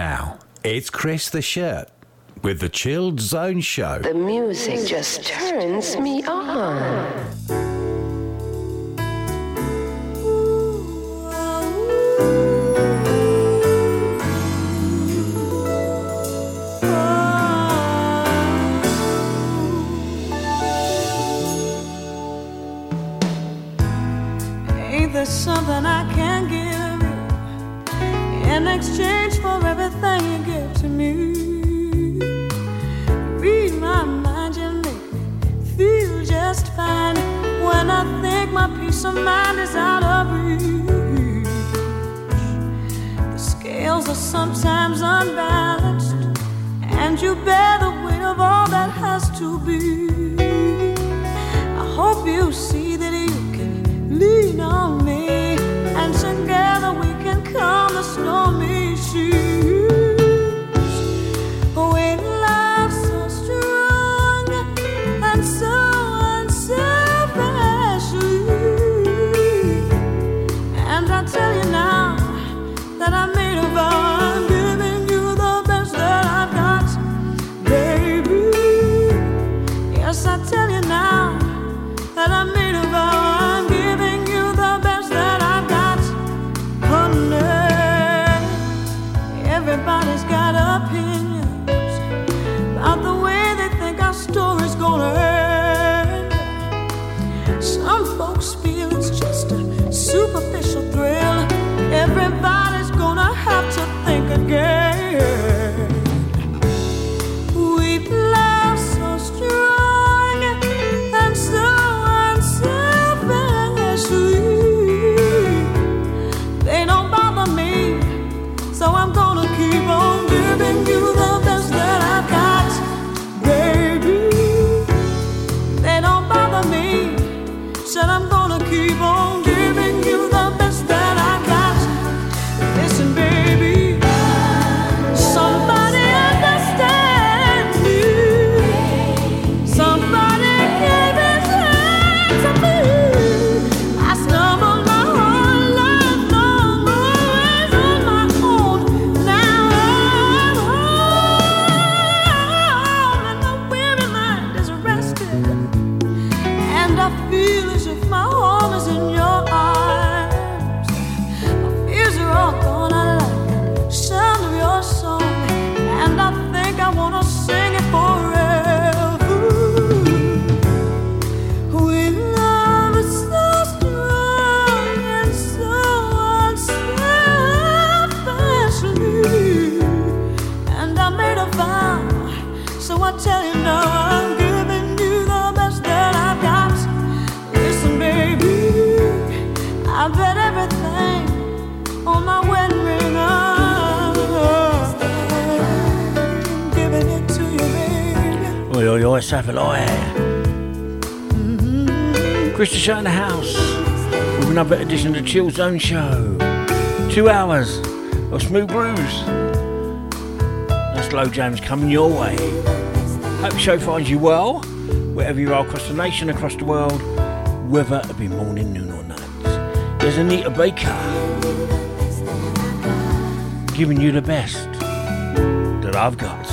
now, it's Chris the Shirt with the Chilled Zone Show. The music just turns me on. Boy Savaloy. Mm-hmm. Show in the house with another edition of the Chill Zone Show. Two hours of smooth grooves. That's low jams coming your way. Hope the show finds you well, wherever you are across the nation, across the world, whether it be morning, noon, or night. There's Anita Baker giving you the best that I've got.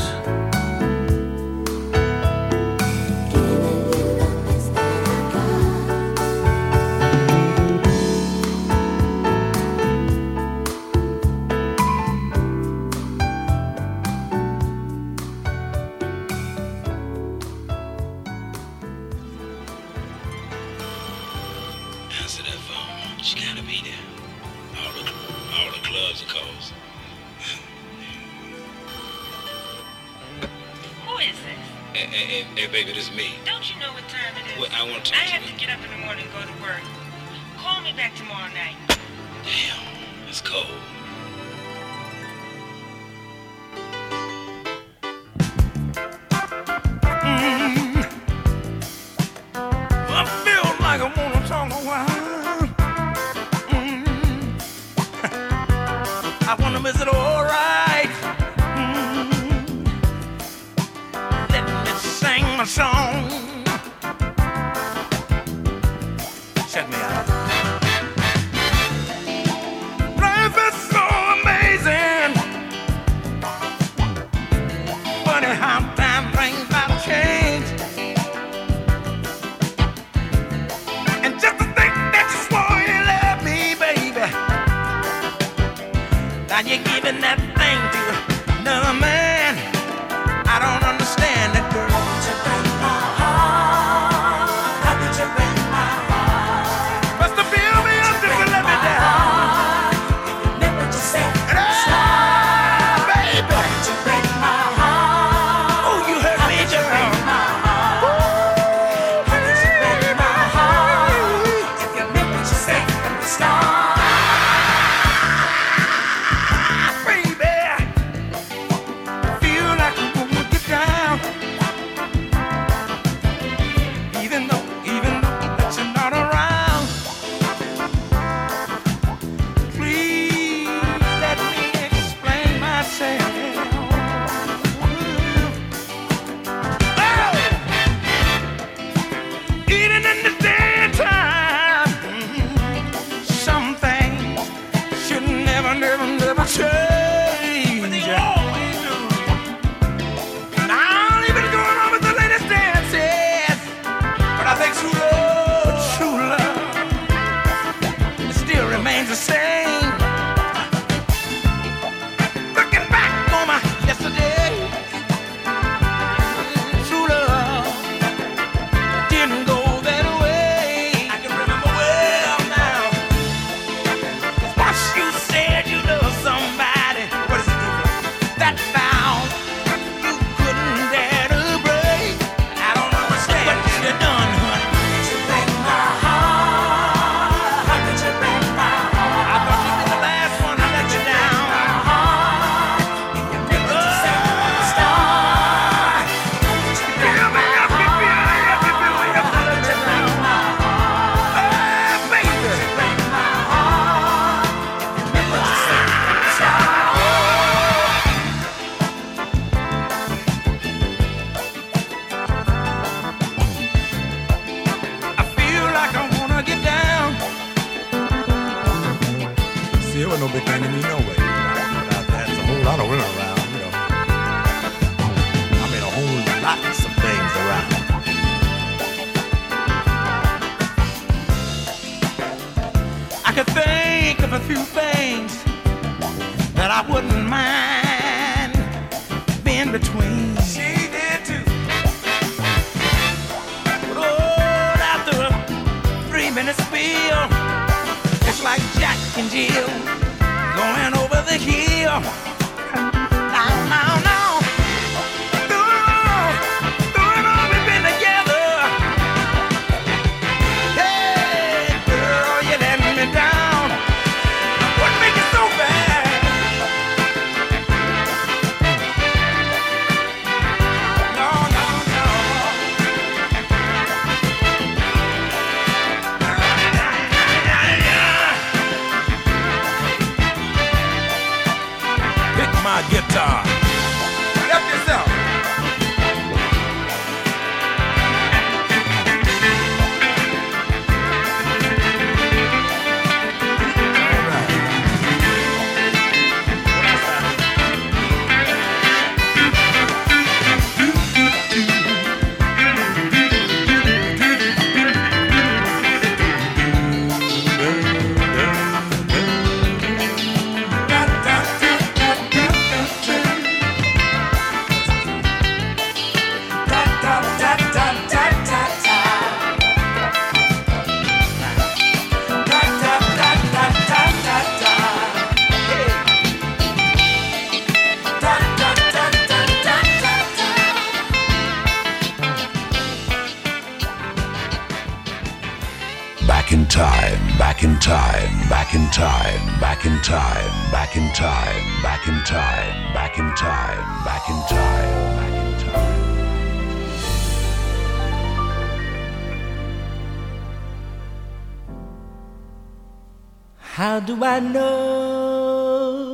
Do I know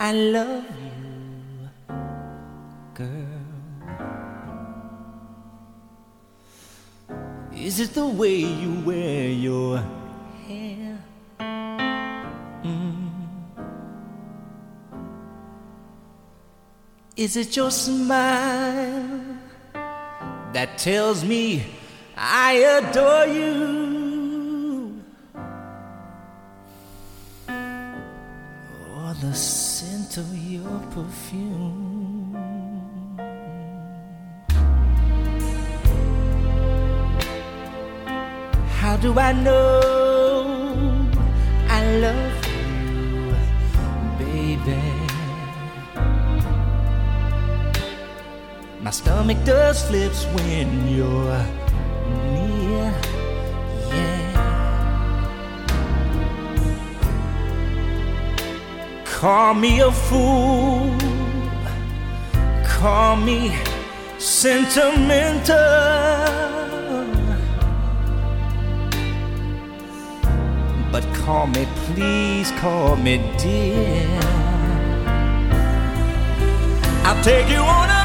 I love you, girl? Is it the way you wear your hair? Mm. Is it your smile that tells me I adore you? My stomach does flips when you're near, yeah. Call me a fool, call me sentimental. But call me, please call me dear. I'll take you on a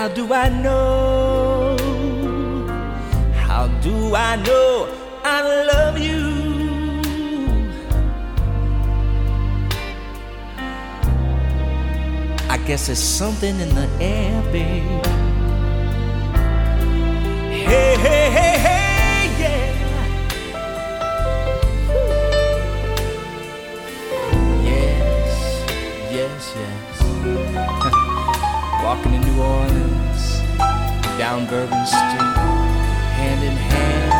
How do I know? How do I know I love you? I guess it's something in the air, babe. Hey, hey, hey, New Orleans, down Bourbon Street, hand in hand.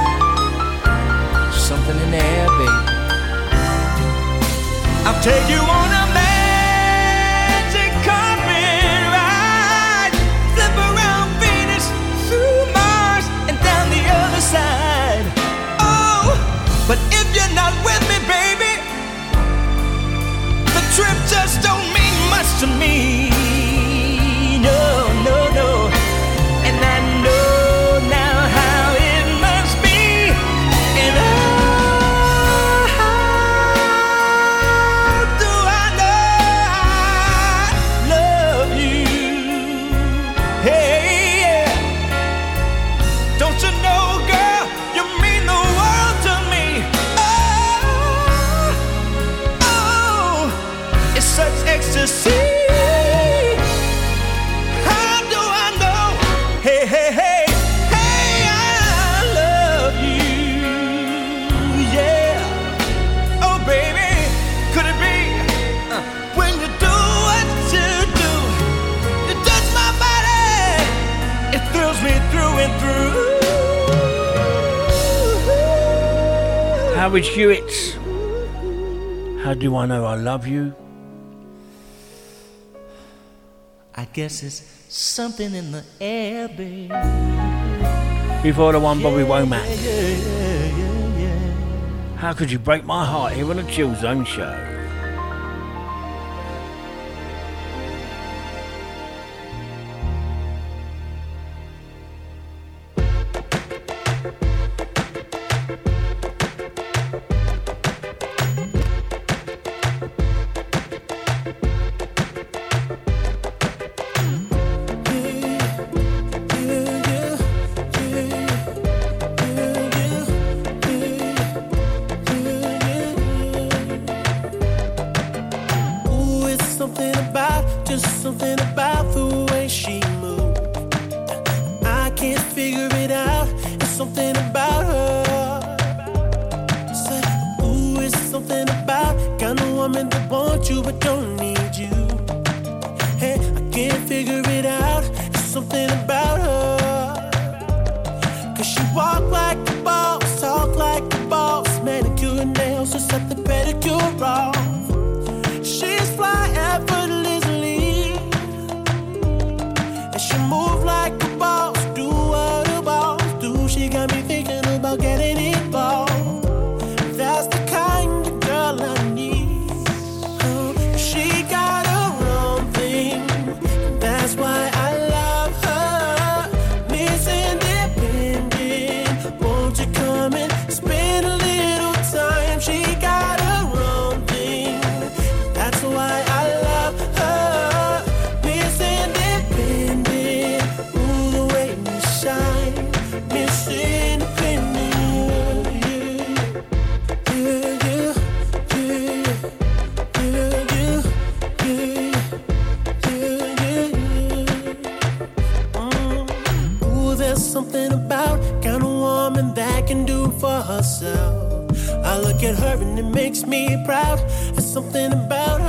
Something in the air, baby. I'll take you on a Howard Hewitt. How do I know I love you? I guess it's something in the air, babe. Before the one Bobby Womack. Yeah, yeah, yeah, yeah. How could you break my heart here on a Chill Zone show? about her. Just ooh, it's something about kind of woman that wants you but don't need you. Hey, I can't figure it out. It's something about her. Cause she walked. makes me proud. There's something about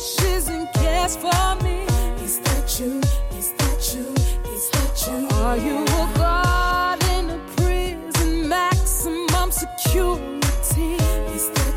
wishes and cares for me. Is that you? Is that you? Is that you? Are you a god in a prison? Maximum security. Is that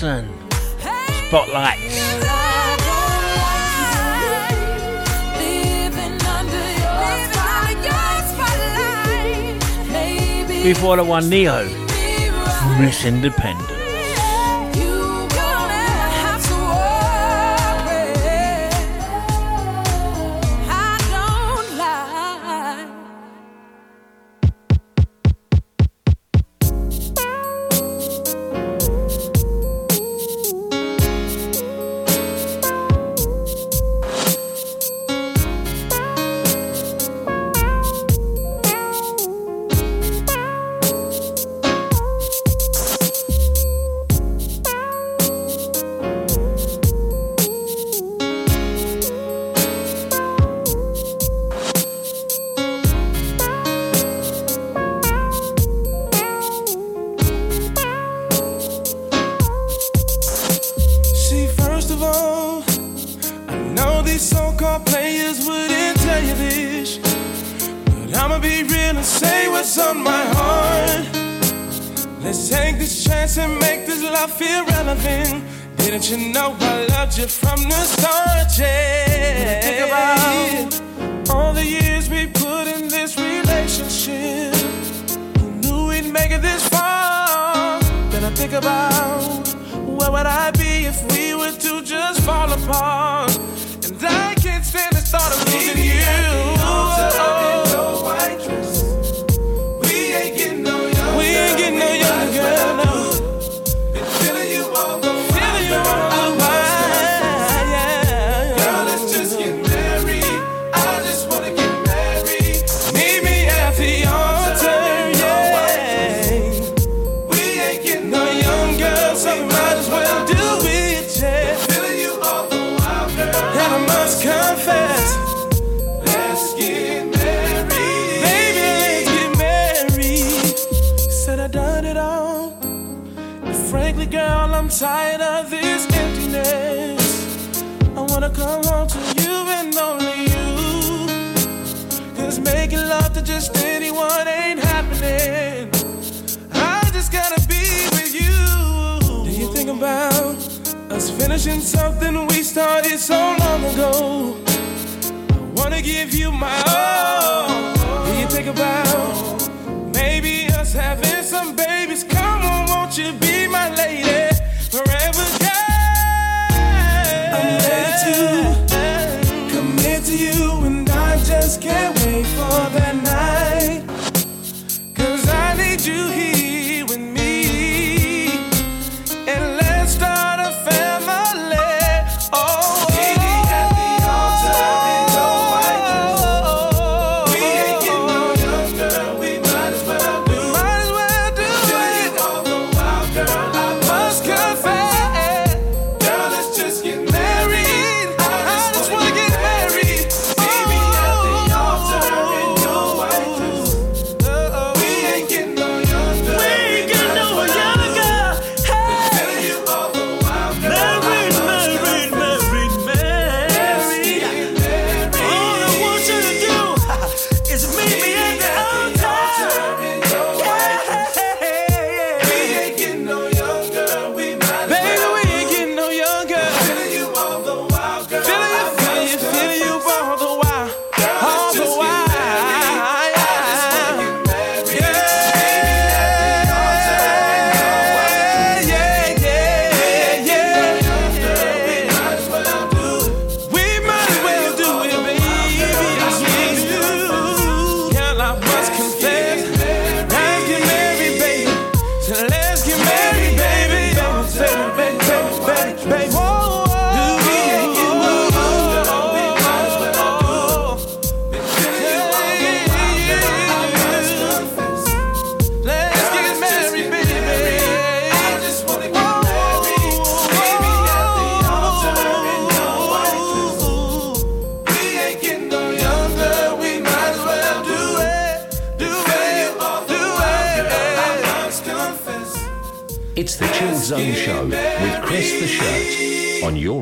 Johnson. Spotlights. Before the one, Ne-Yo. Miss Independent.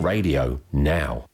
radio now.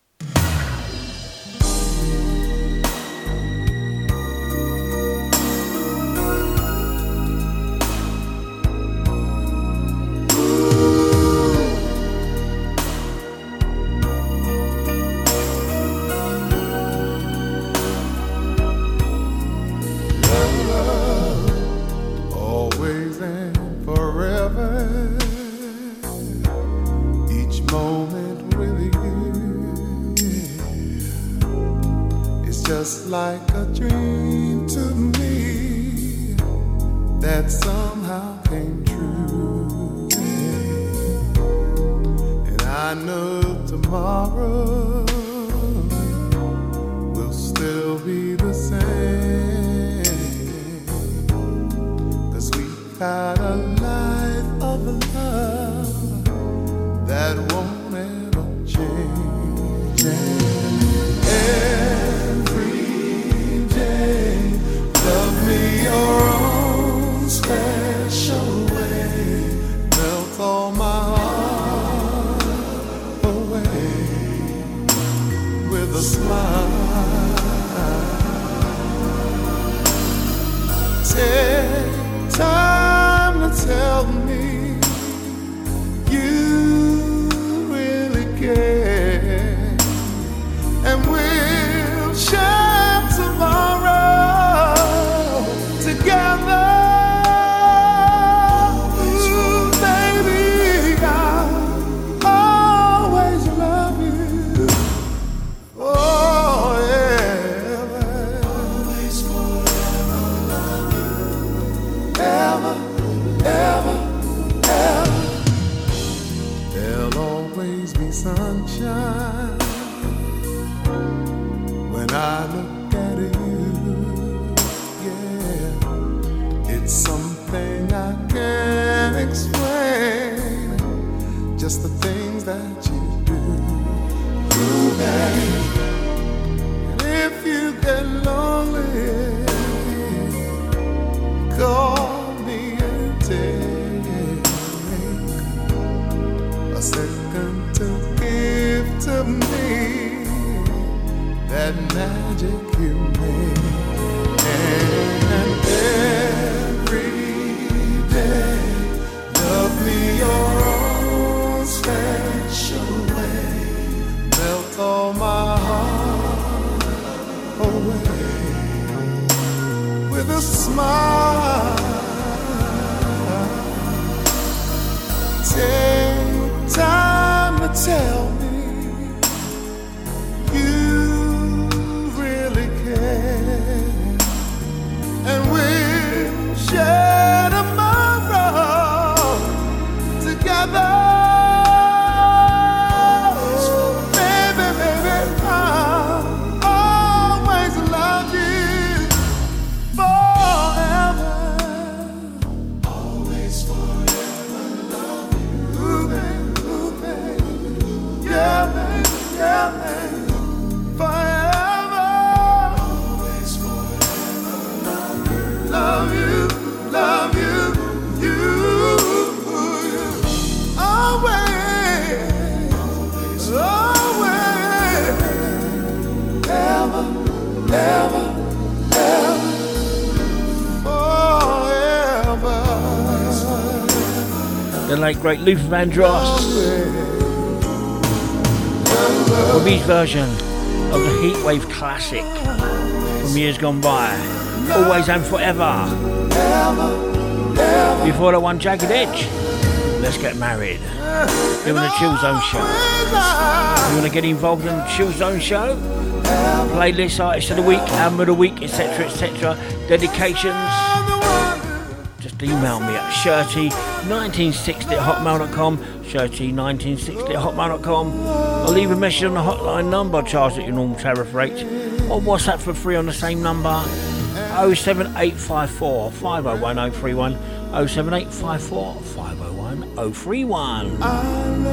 late great Luther Vandross with his version of the Heatwave classic from years gone by. Always and forever. Before the one jagged edge. Let's get married. Doing a Chill Zone show. You want to get involved in the Chill Zone show? Playlist artists of the week, album of the week, etc., etc. Dedications email me at shirty1960 at hotmail.com, shirty1960 at hotmail.com, or leave a message on the hotline number charged at your normal tariff rate, or WhatsApp for free on the same number 07854 501031. 07854 501031.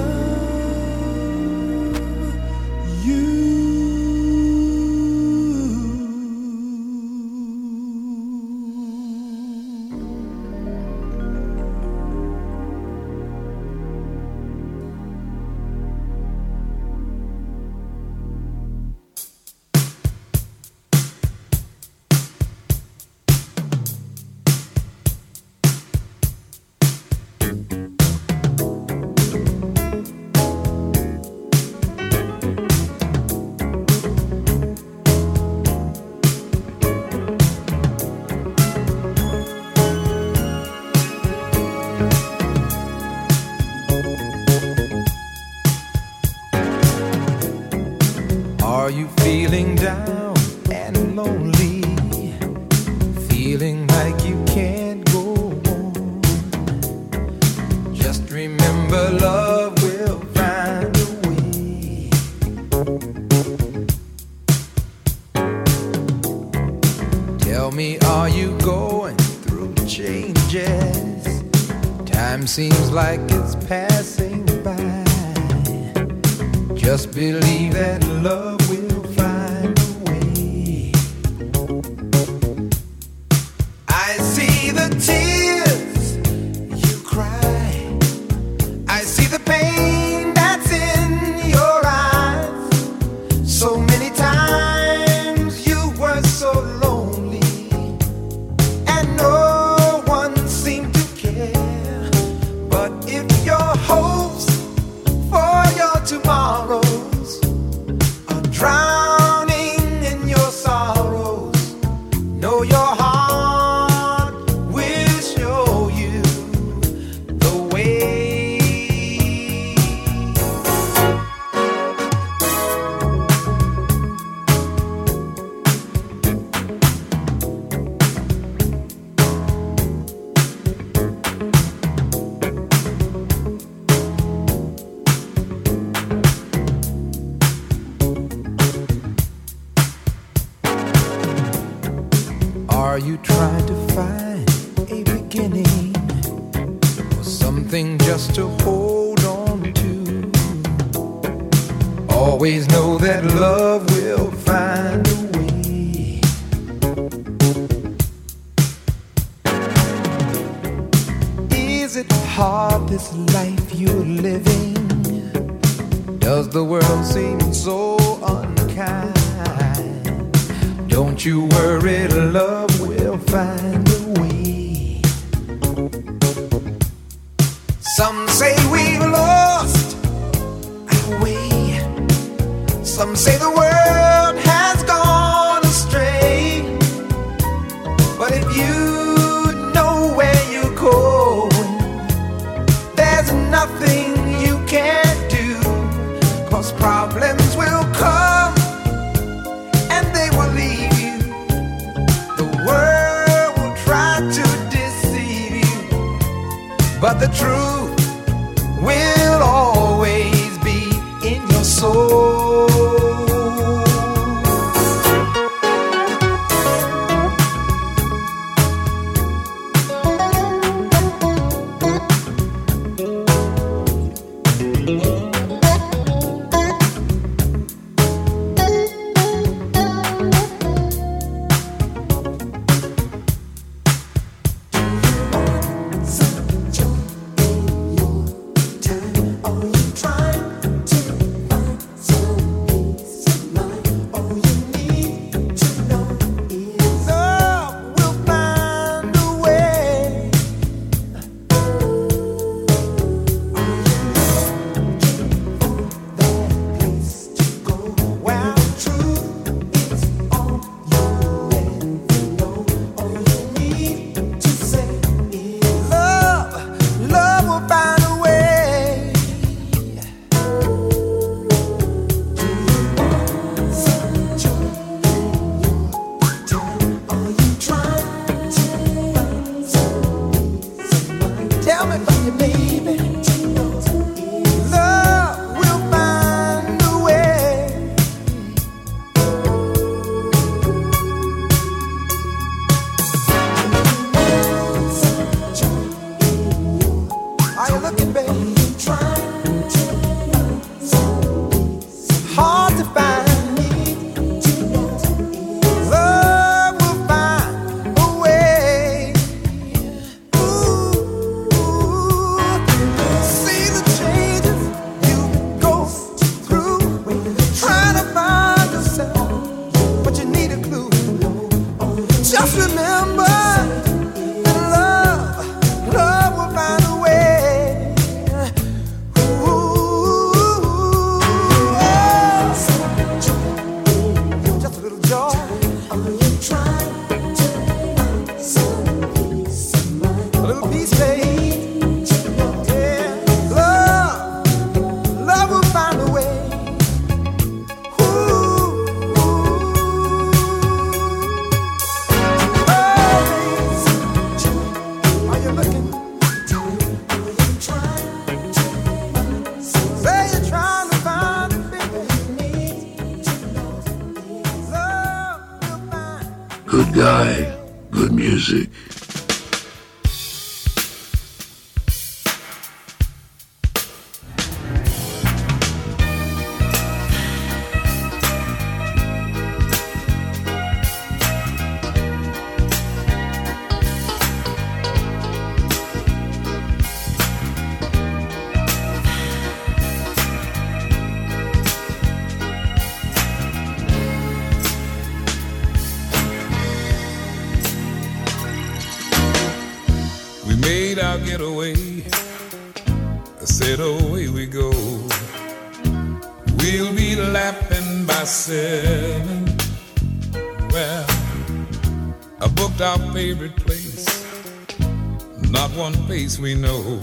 We know.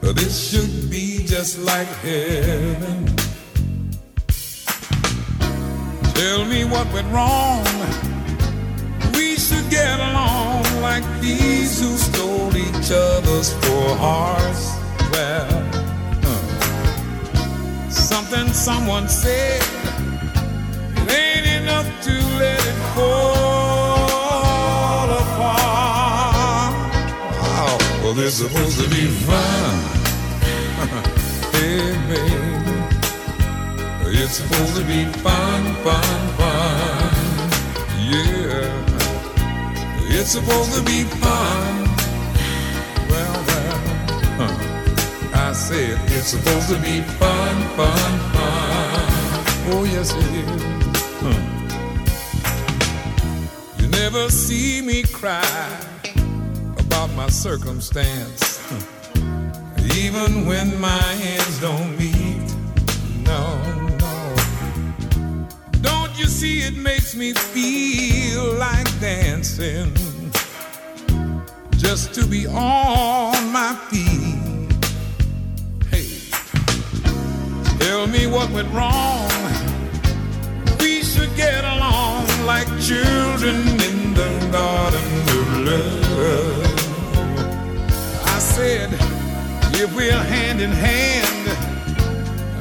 This should be just like heaven. Tell me what went wrong. We should get along like these who stole each other's poor hearts. Well, something someone said. Is supposed to be fun. hey, baby. It's supposed to be fun, fun, fun. Yeah. It's supposed to be fun. Well, well, huh. I said it's supposed to be fun, fun, fun. Oh, yes, it is. Huh. You never see me cry my circumstance, even when my hands don't meet. No, no. Don't you see it makes me feel like dancing just to be on my feet. Hey, tell me what went wrong. We should get along like children in the garden of love. If we're hand in hand,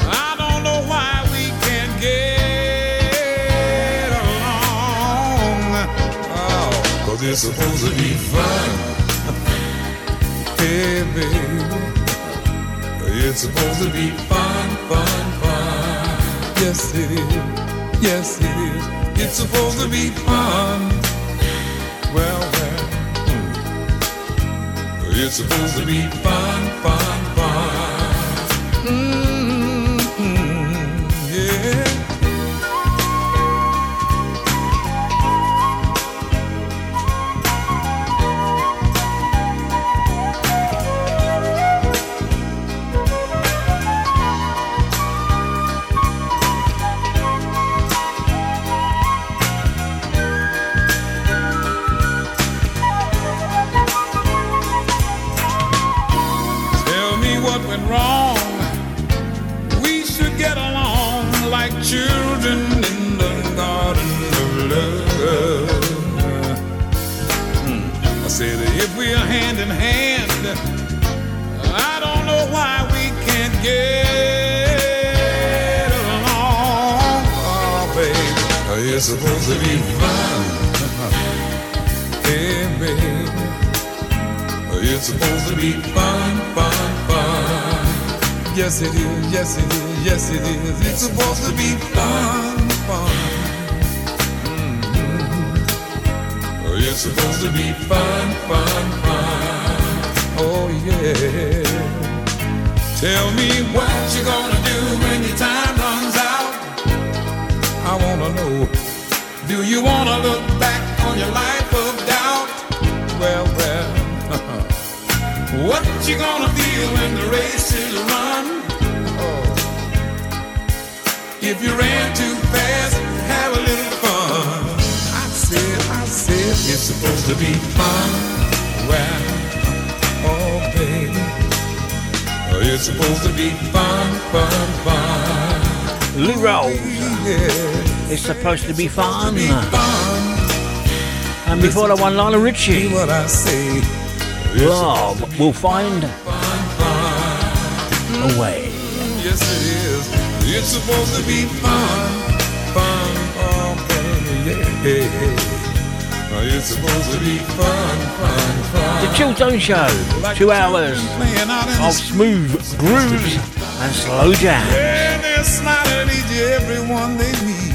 I don't know why we can't get along. Oh, cause it's supposed to be fun. Hey, baby. It's supposed to be fun, fun, fun. Yes, it is. Yes, it is. It's supposed to be fun. It's supposed to be fun, fun, If we're hand in hand, I don't know why we can't get along. Oh, baby, oh, it's supposed to be fun. Hey, baby. Oh, it's supposed to be fun, fun, fun. Yes, it is. Yes, it is. Yes, it is. It's supposed to be fun. It's supposed to be fun, fun, fun. Oh, yeah. Tell me what you gonna do when your time runs out. I wanna know. Do you wanna look back on your life of doubt? Well, well. What you gonna feel when the race is run? Oh. If you ran too fast, have a little it's supposed to be fun. Well, oh baby, it's supposed to be fun, fun, fun. Lou Rawls. Yeah. It's supposed to be fun. Be fun. And before that one, Lionel Richie. What I say. Love will find a way. Yes, it is. It's supposed to be fun, fun, oh baby, yeah. It's supposed to be fun, fun, fun. The Chill Zone Show. Two hours of smooth grooves and slow jams. Everyone they meet.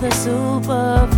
the superficial.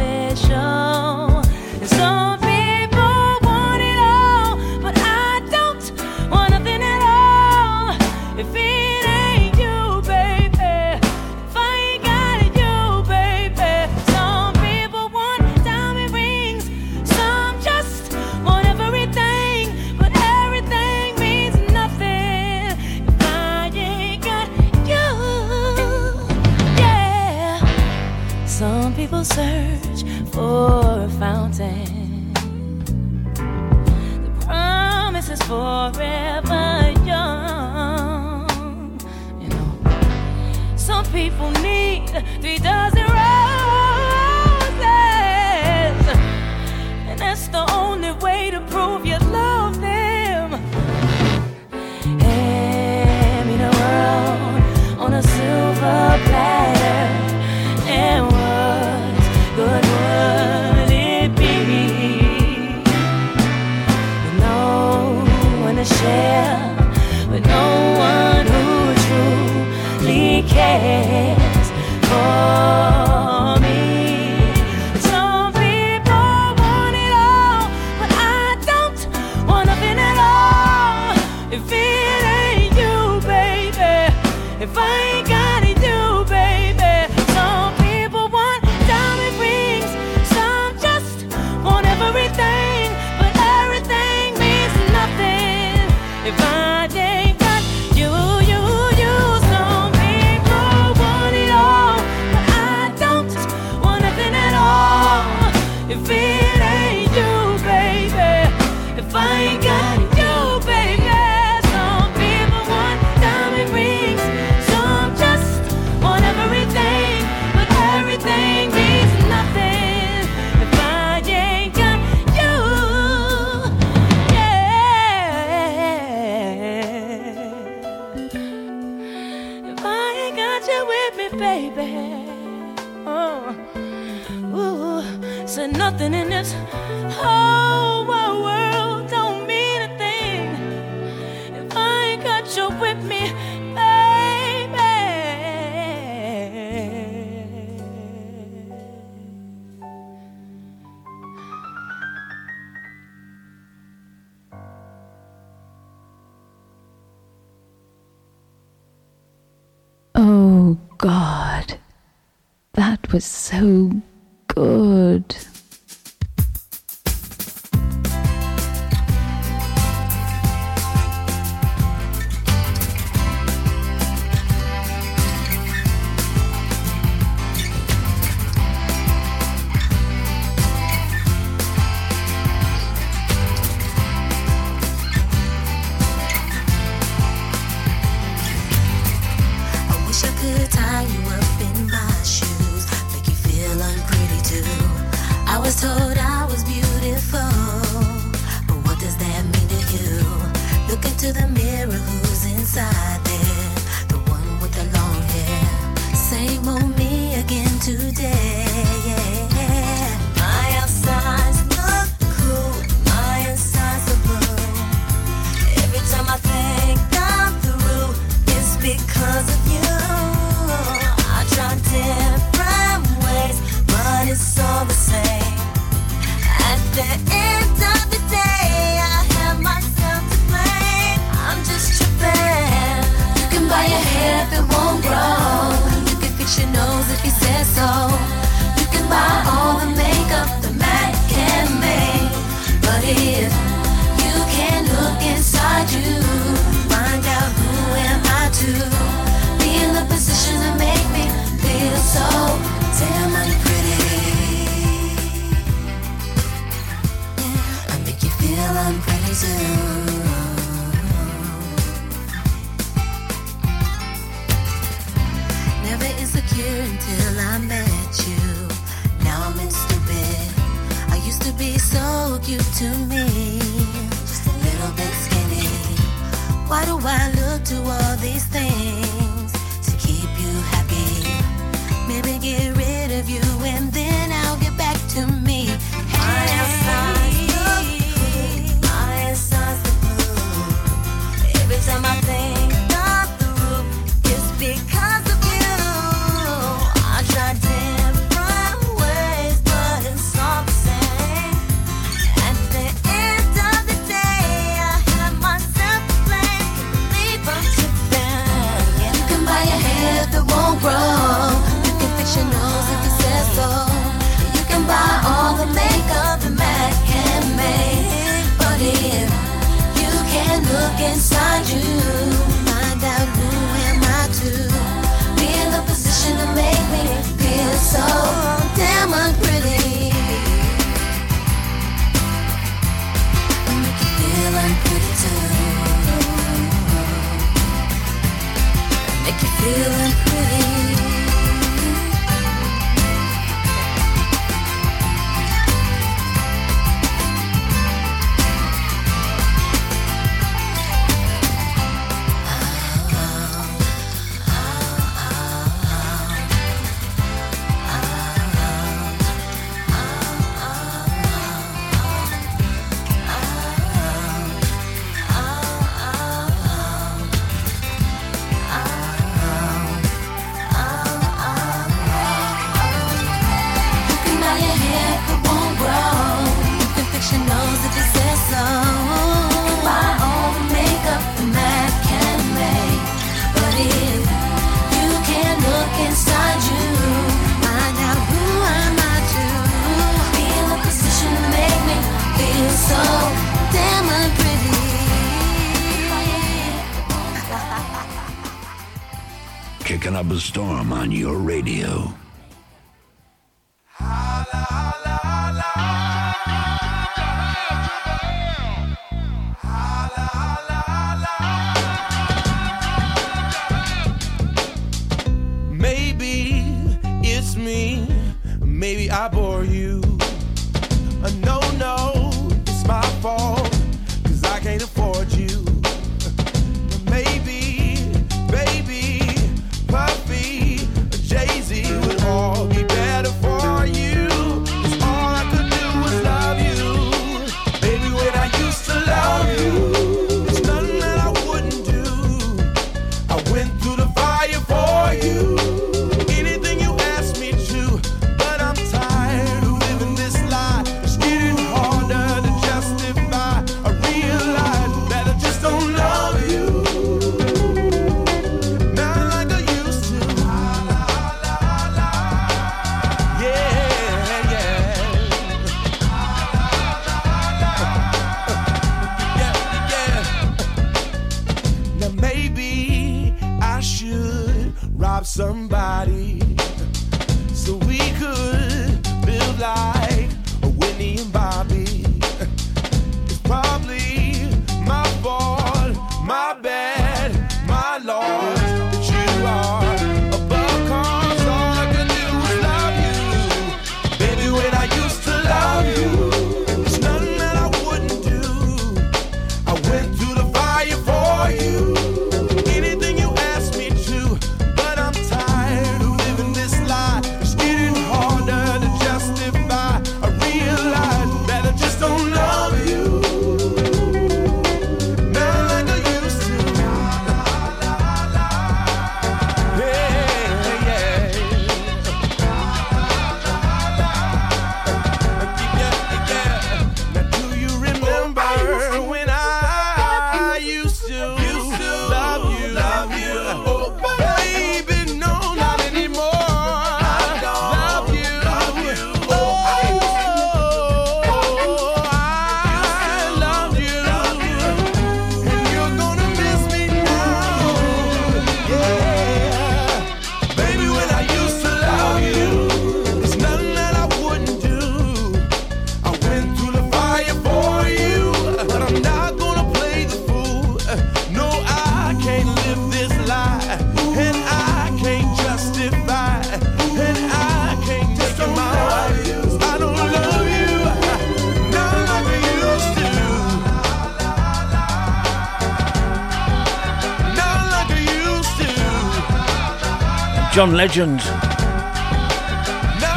John Legend.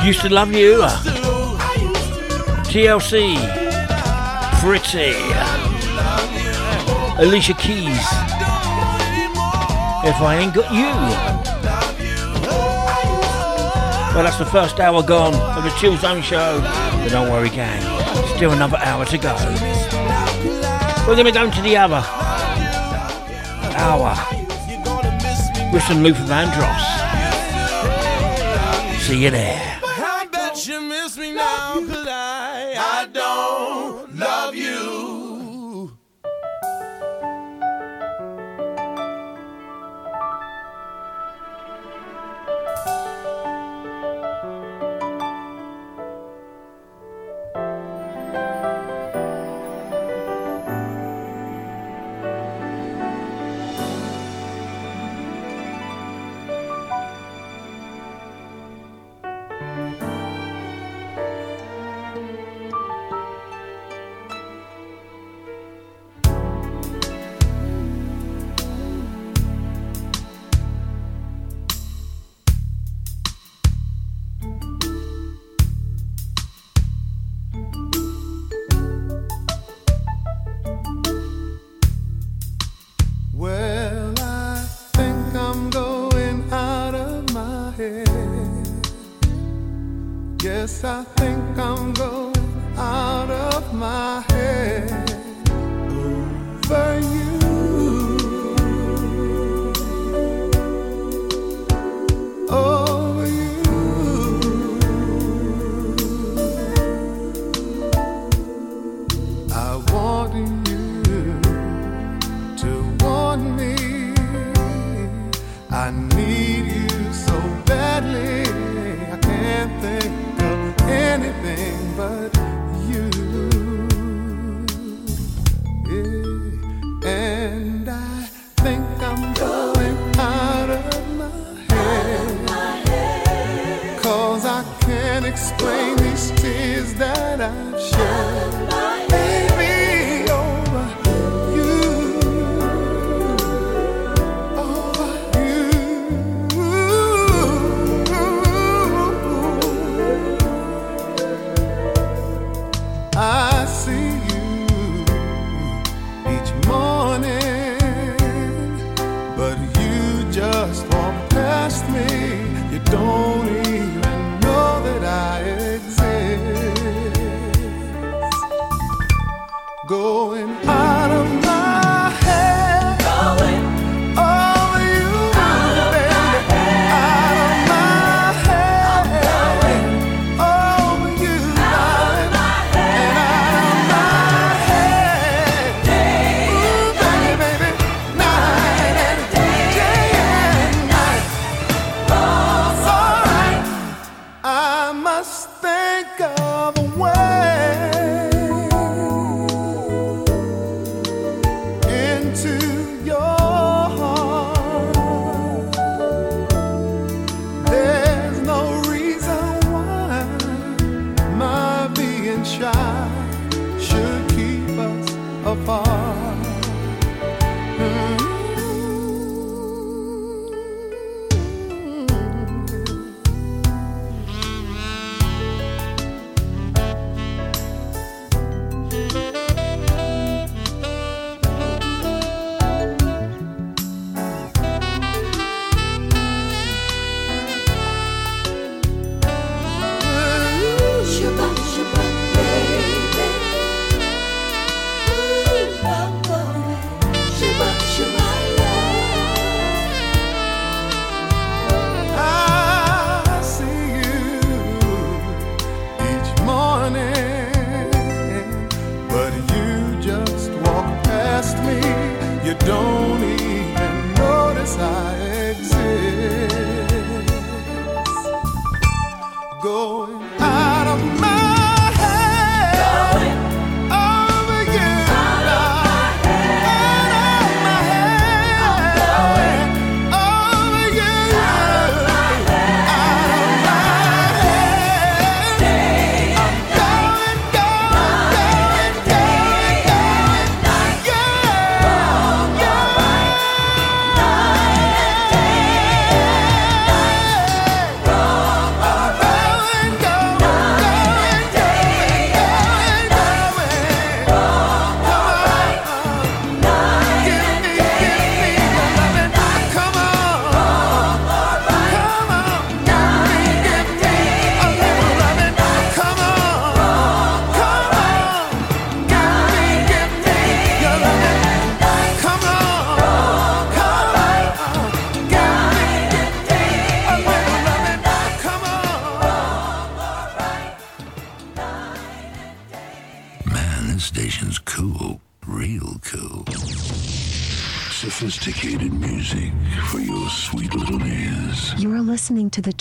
Used to love you. TLC. Pretty. Alicia Keys. If I ain't got you. Well, that's the first hour gone of the Chill Zone show. But don't worry, gang. Still another hour to go. We're going to go into the other hour with some Luther Vandross see you there.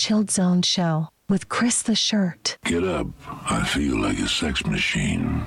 Chilled Zone show with Chris the Shirt. Get up. I feel like a sex machine.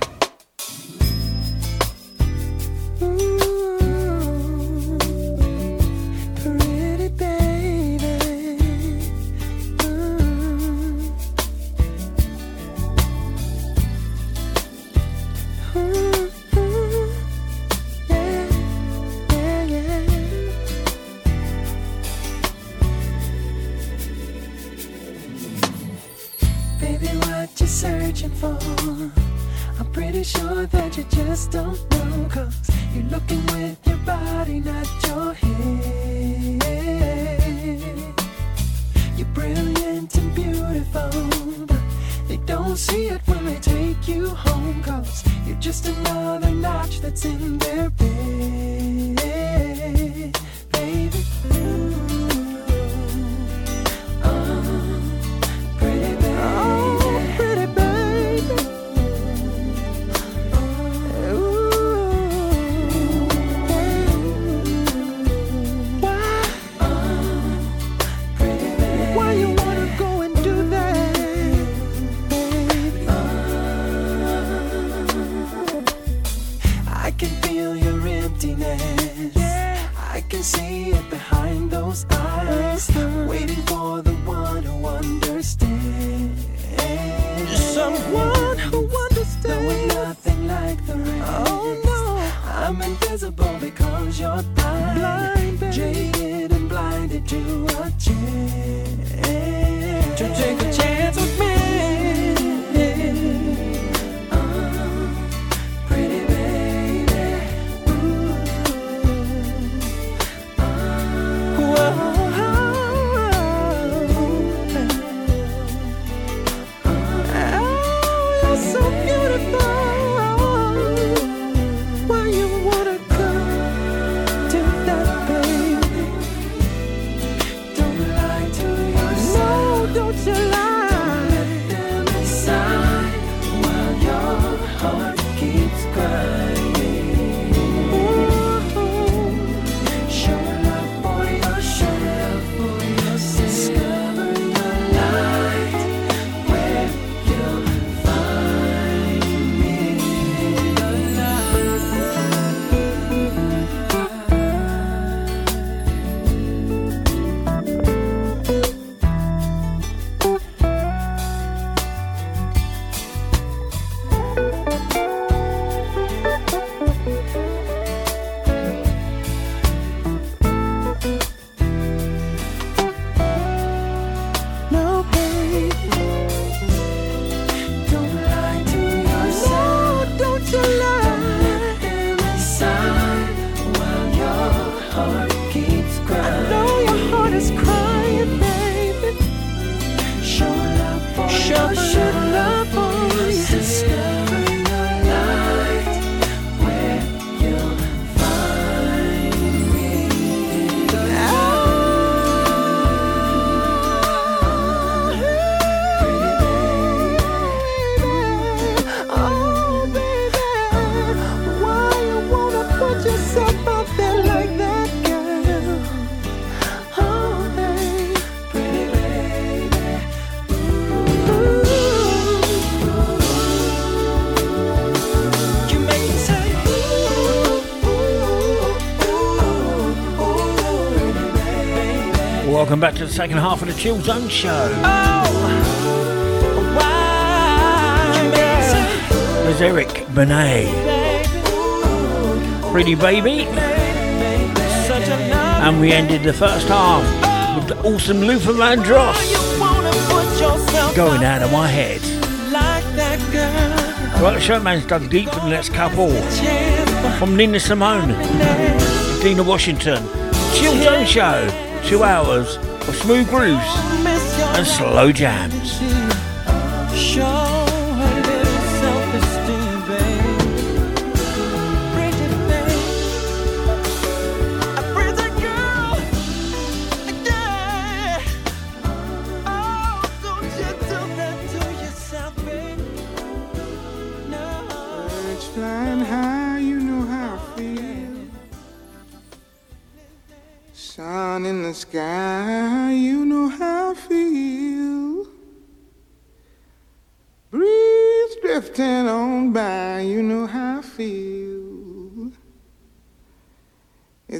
Welcome back to the second half of the Chill Zone Show. Oh, There's Eric Benet. Pretty Baby. And we ended the first half with the awesome Luther Vandross. Going out of my head. Well, the showman's dug deep for the next couple. From Nina Simone, Dinah Washington, Chill Zone Show two hours of smooth grooves and slow jams.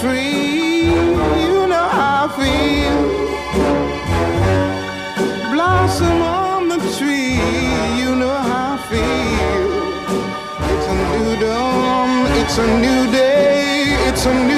Free, you know how I feel. Blossom on the tree, you know how I feel. It's a new dawn, it's a new day, it's a new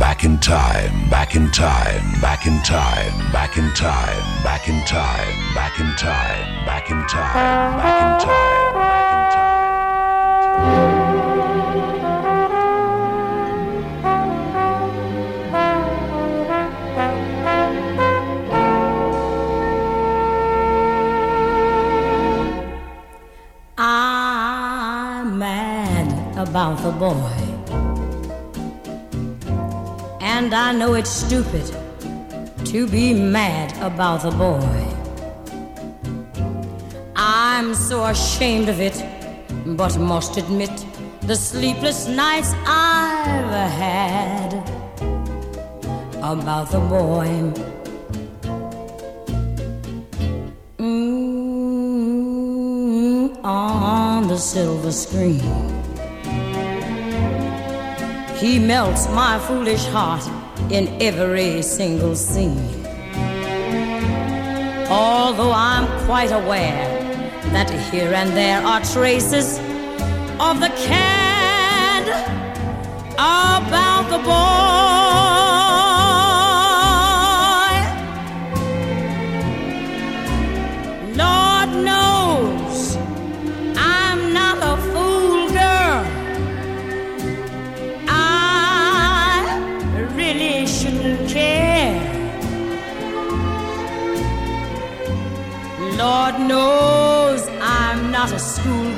Back in time, back in time, back in time, back in time, back in time, back in time, back in time, back in time. I'm mad about the boy. And I know it's stupid to be mad about the boy. I'm so ashamed of it, but must admit the sleepless nights I've had about the boy. Mm, on the silver screen. He melts my foolish heart in every single scene. Although I'm quite aware that here and there are traces of the cad about the boy.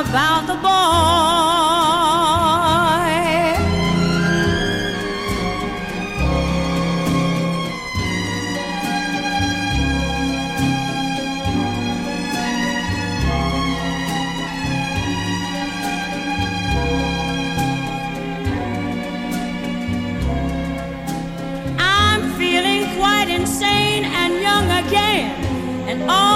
about the boy. I'm feeling quite insane and young again, and all.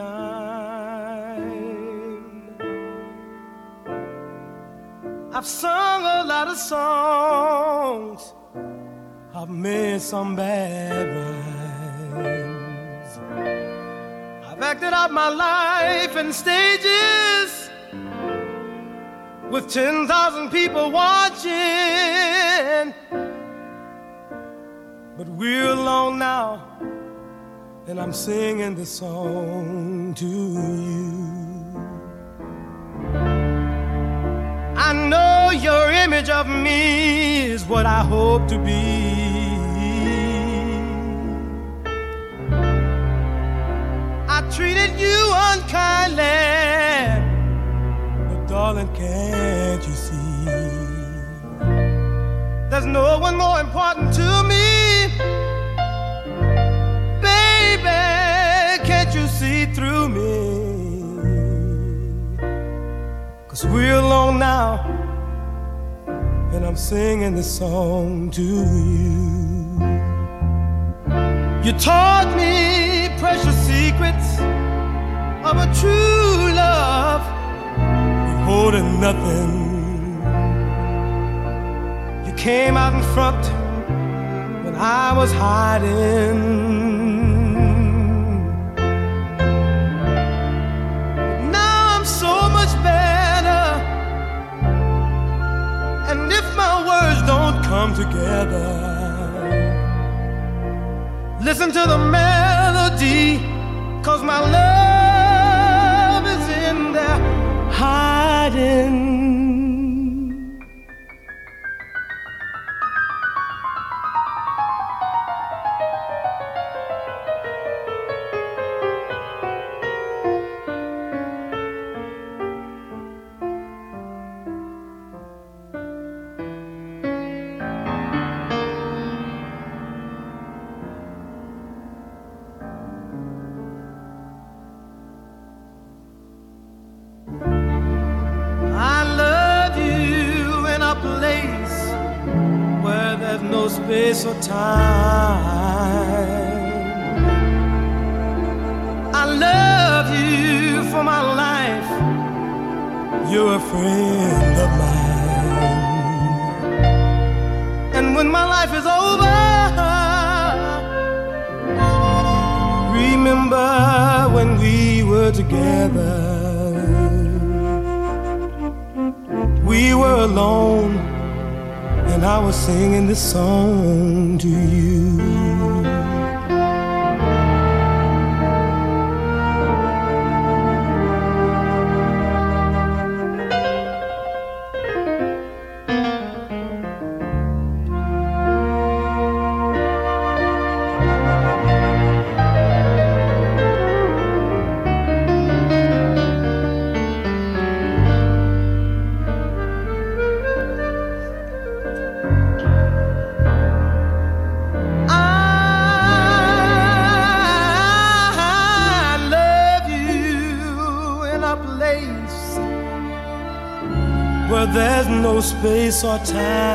Time. I've sung a lot of songs. I've made some bad rhymes. I've acted out my life in stages with 10,000 people watching. But we're alone now, and I'm singing this song to you. I know your image of me is what I hope to be. I treated you unkindly, but darling, can't you see? There's no one more important to me. Through me? Cause we're alone now, and I'm singing this song to you. You taught me precious secrets of a true love, holding nothing. You came out in front when I was hiding. Come together, listen to the melody, cause my love is in there hiding. Or time.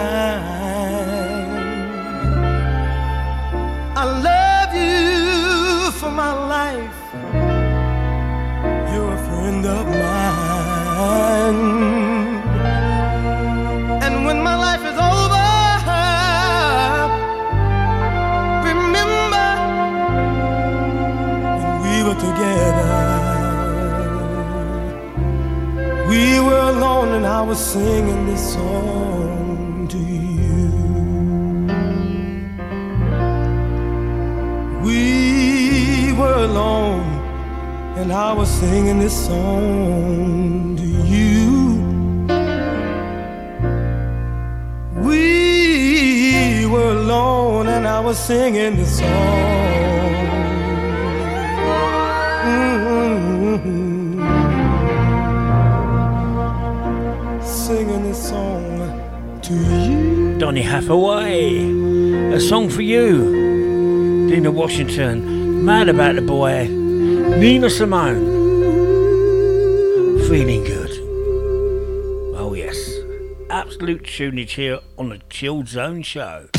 singing this song to you. We were alone, and I was singing this song to you. We were alone, and I was singing this song. Donny Hathaway. A song for you, Dinah Washington. Mad about the boy, Nina Simone. Feeling good. Oh, yes. Absolute tunage here on the Chilled Zone Show.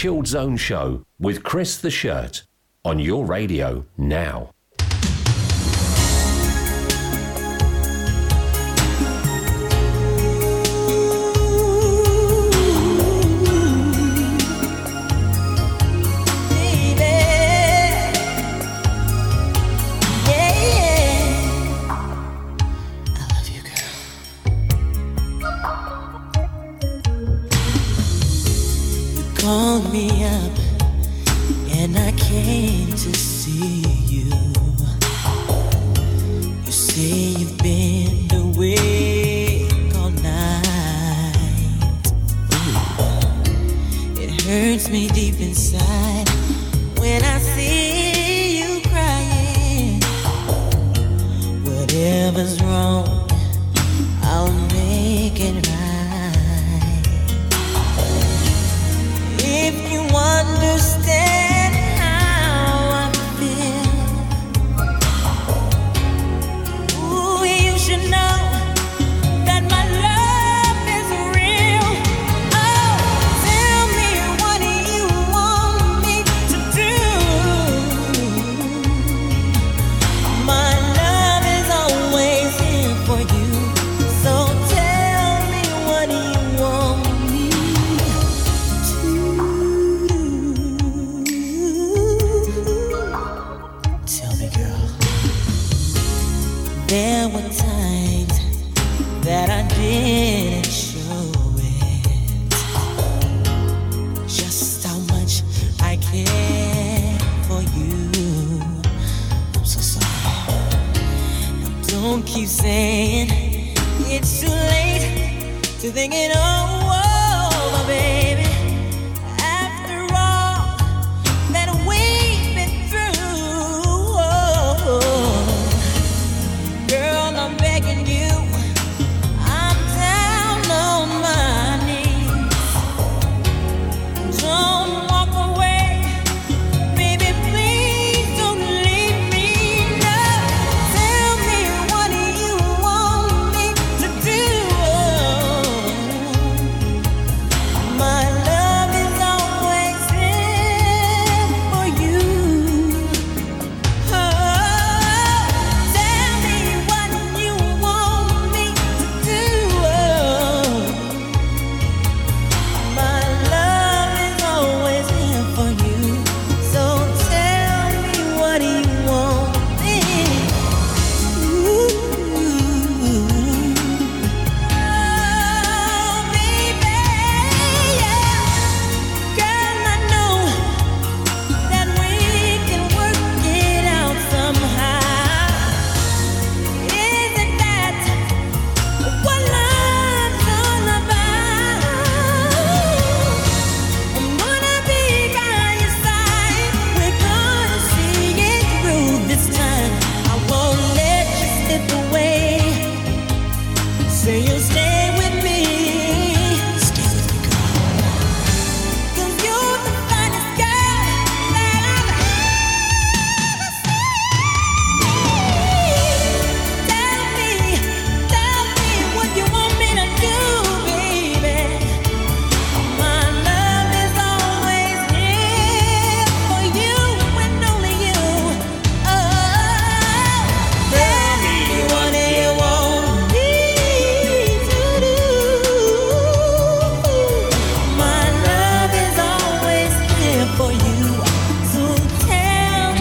Chilled Zone Show with Chris the Shirt on your radio now.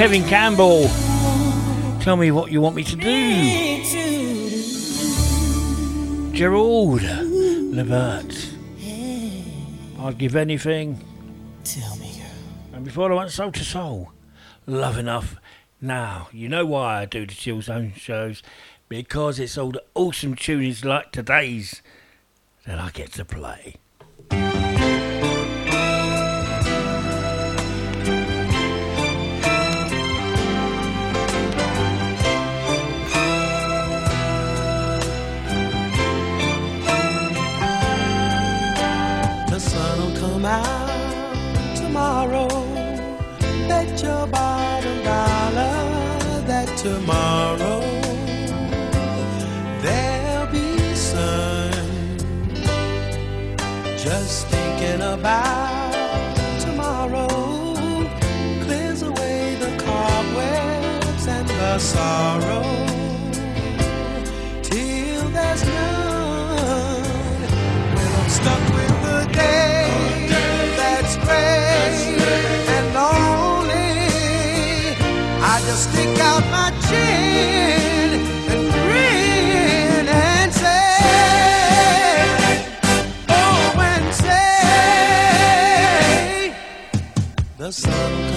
Tevin Campbell. Tell me what you want me to do. Gerald Levert. I'd give anything. Tell me. And before I went soul to soul, love enough. Now, you know why I do the Chill Zone shows? Because it's all the awesome tunings like today's that I get to play. sorrow till there's none. When I'm stuck with the day that's gray and lonely, I just stick out my chin and grin and say, Oh, and say, the sun.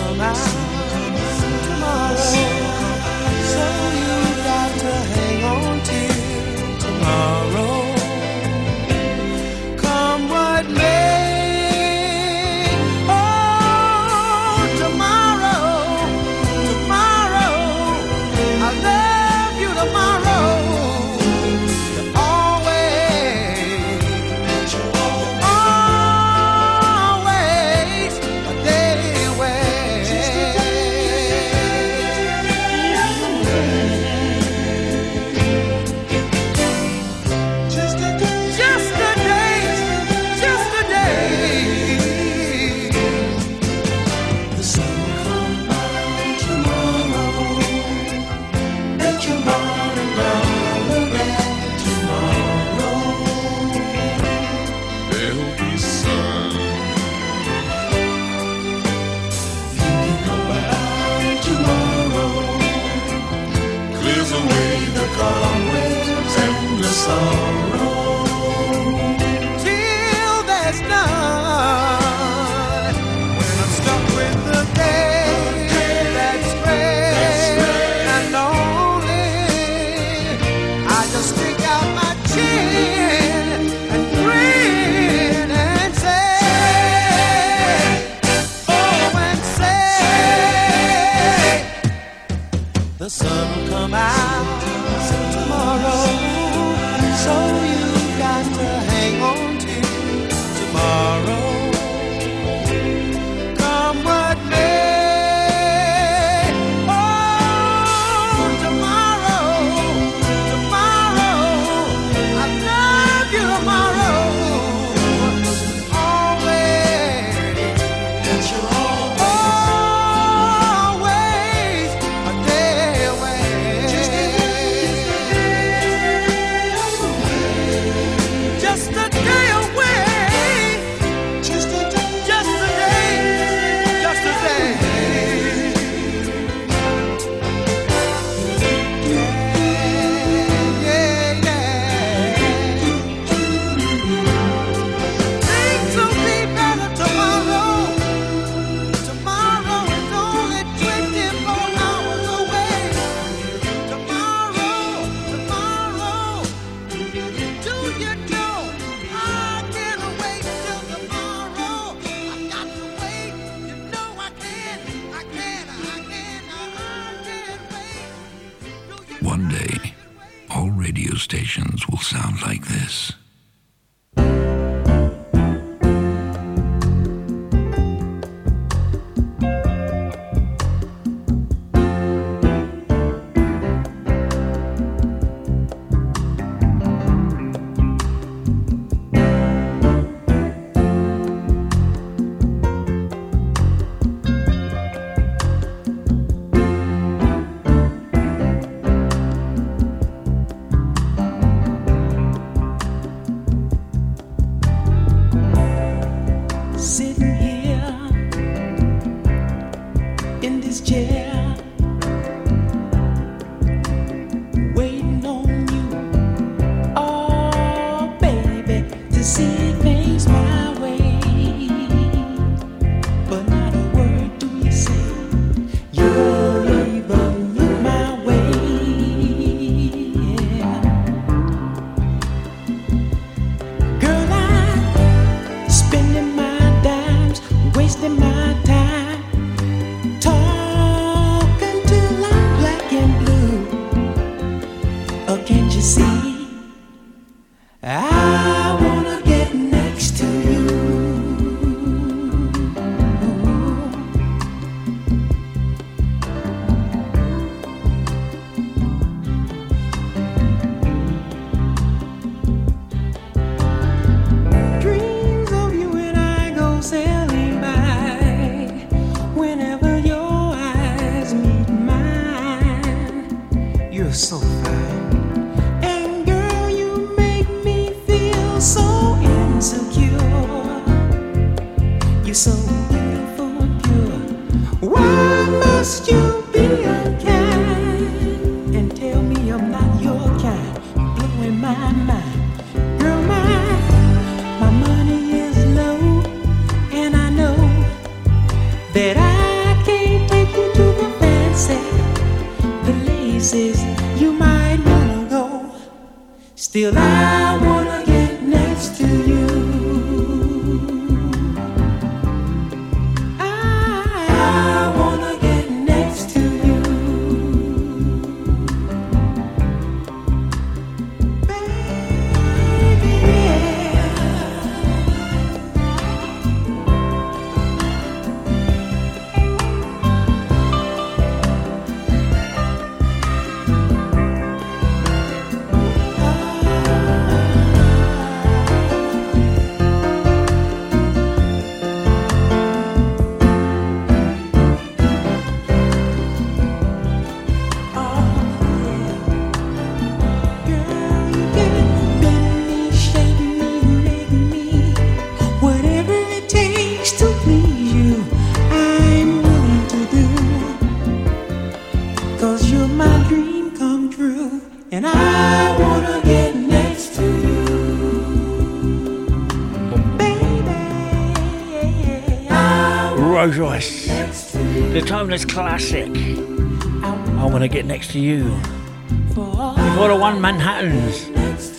Rose Royce. The Timeless Classic. I want to get next to you. Before the One Manhattans.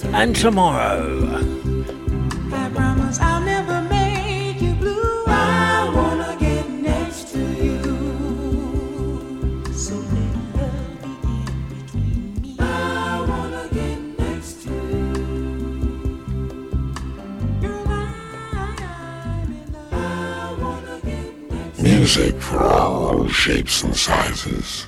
And tomorrow. shapes and sizes.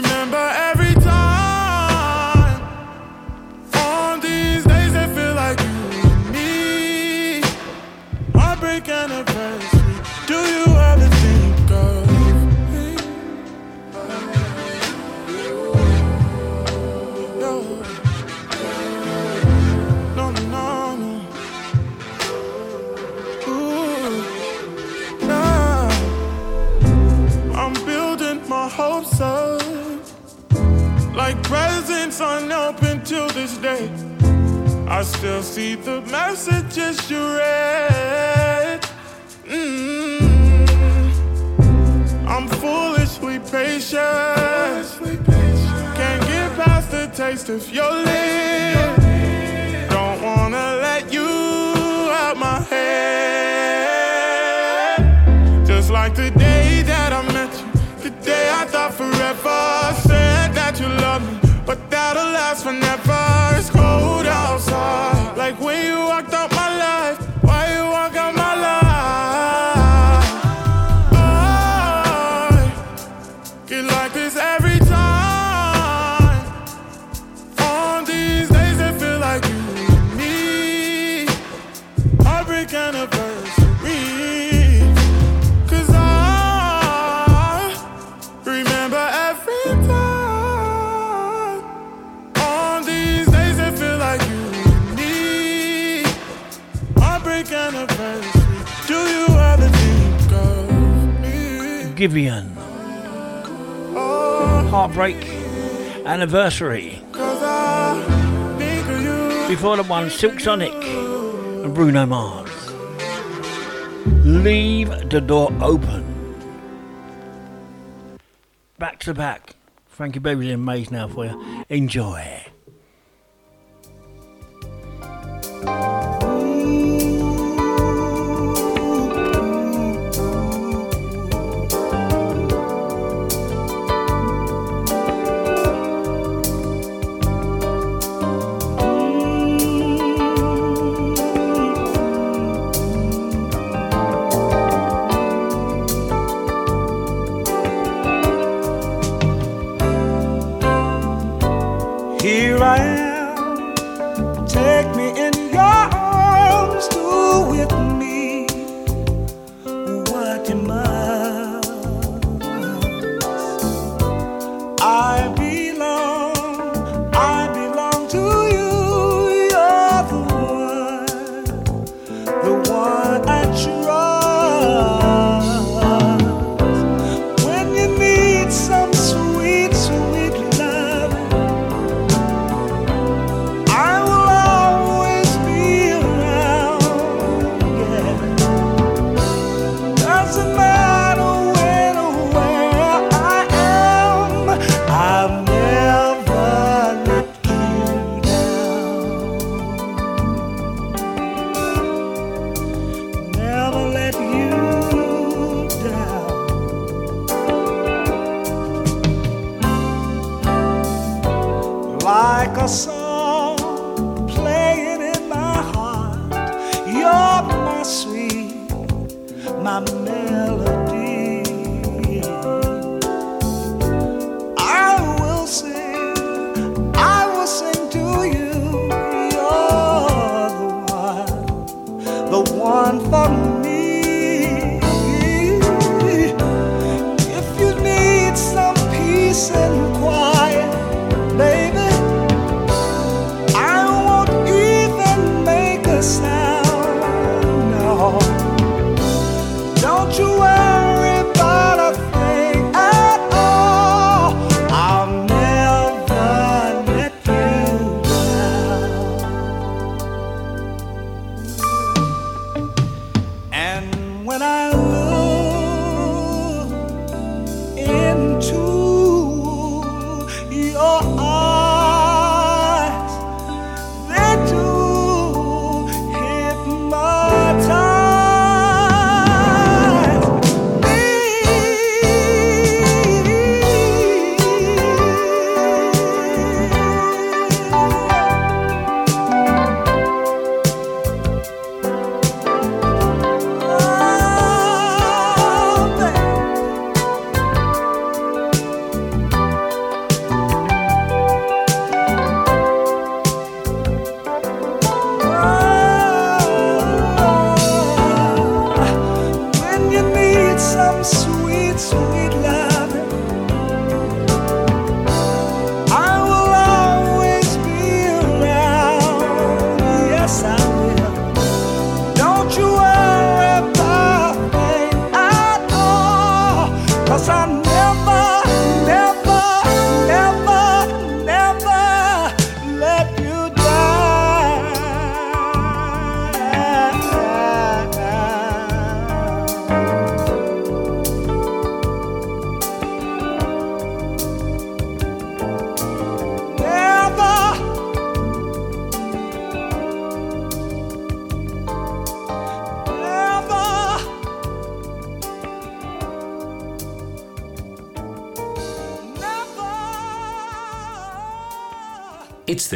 remember anniversary. Before the one, Silk Sonic and Bruno Mars. Leave the door open. Back to back. Frankie Beverly and Maze now for you. Enjoy.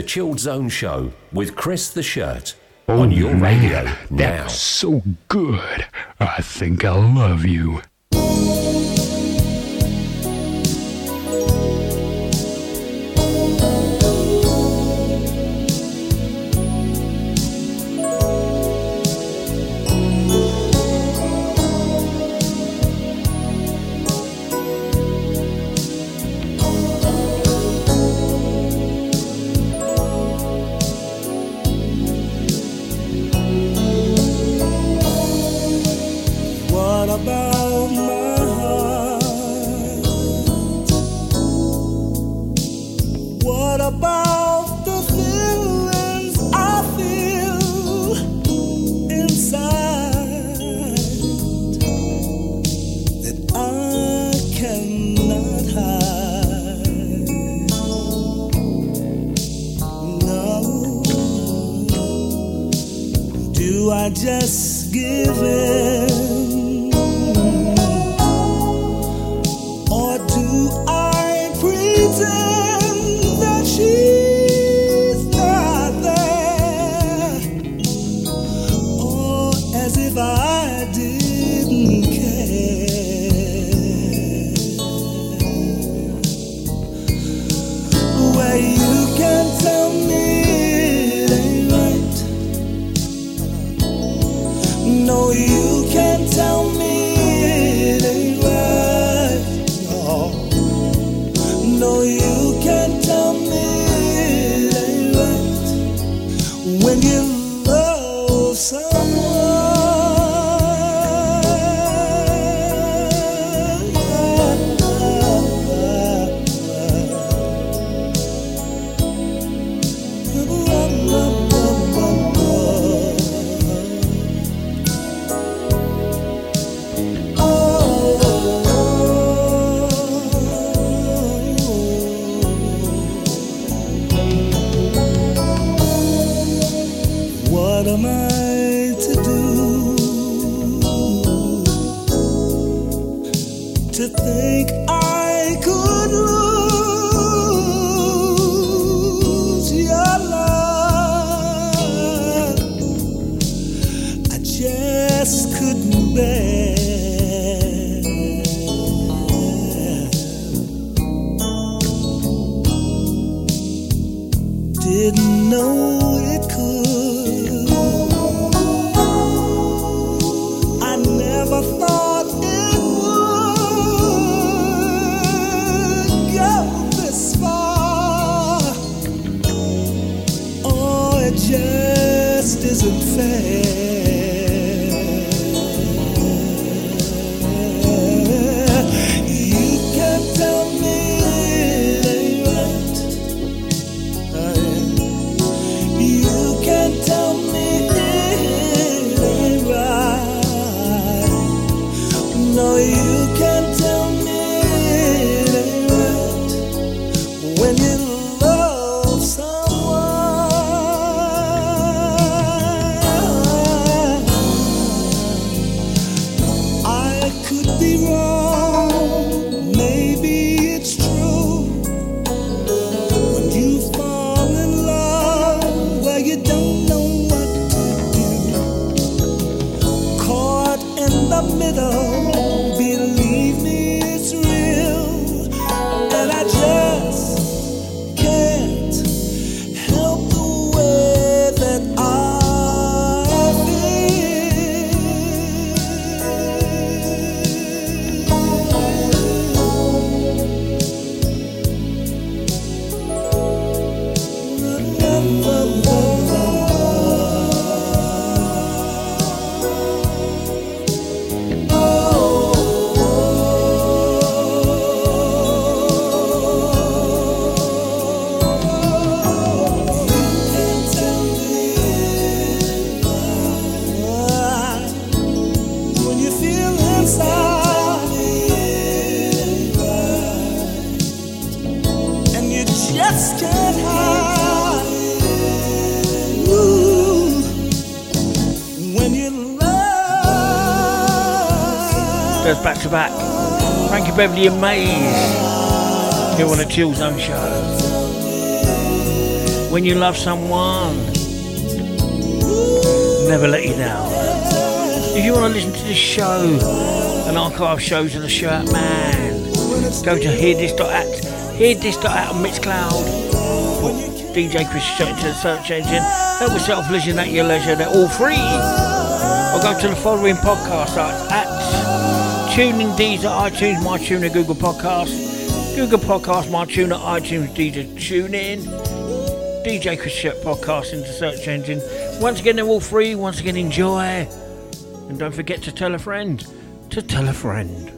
Chill Zone Show with Chris the Shirt oh, on your man, radio now. So good. I think I love you. to back. Frankie Beverly and Maze here on the Chill Zone Show. When you love someone, never let you down. If you want to listen to this show and archive shows of the Shirt Man, go to hearthis.at, hearthis.at on Mixcloud, DJ Chris Shirt, search engine. Help yourself listen at your leisure, they're all free. Or go to the following podcast sites at TuneIn, Deezer, iTunes, MyTuner, Google Podcasts, Google Podcasts, MyTuner, iTunes, Deezer, TuneIn, DJ Chris Shirt Podcast into search engine. Once again, they're all free. Once again, enjoy. And don't forget to tell a friend to tell a friend.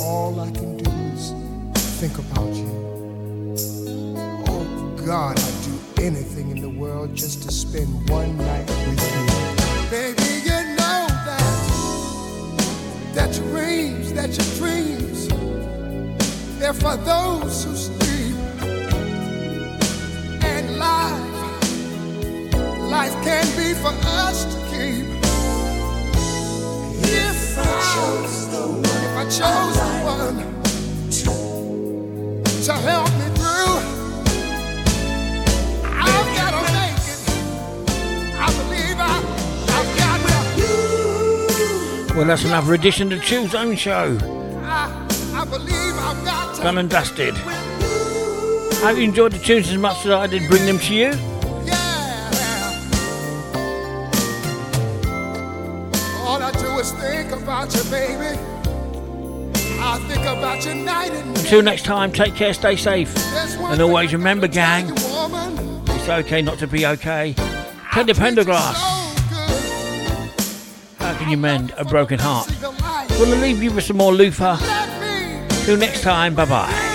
All I can do is think about you. Oh God, I'd do anything in the world just to spend one night with you. Baby, you know that that your dreams, that your dreams, they're for those who sleep. And life, life can be for us to keep. If I chose if I chose the one to help me through, I've got to make it. I believe I, I've got to. Well, that's another edition of the Chill Zone Show. I, I believe I've got to. Done and dusted. Hope you enjoyed the tunes as much as I did bring them to you. All I do is think about you, baby. Until next time, take care, stay safe. And always remember, gang, it's okay not to be okay. Teddy Pendergrass. How can you mend a broken heart? We'll leave you with some more Luther. Till next time, bye bye.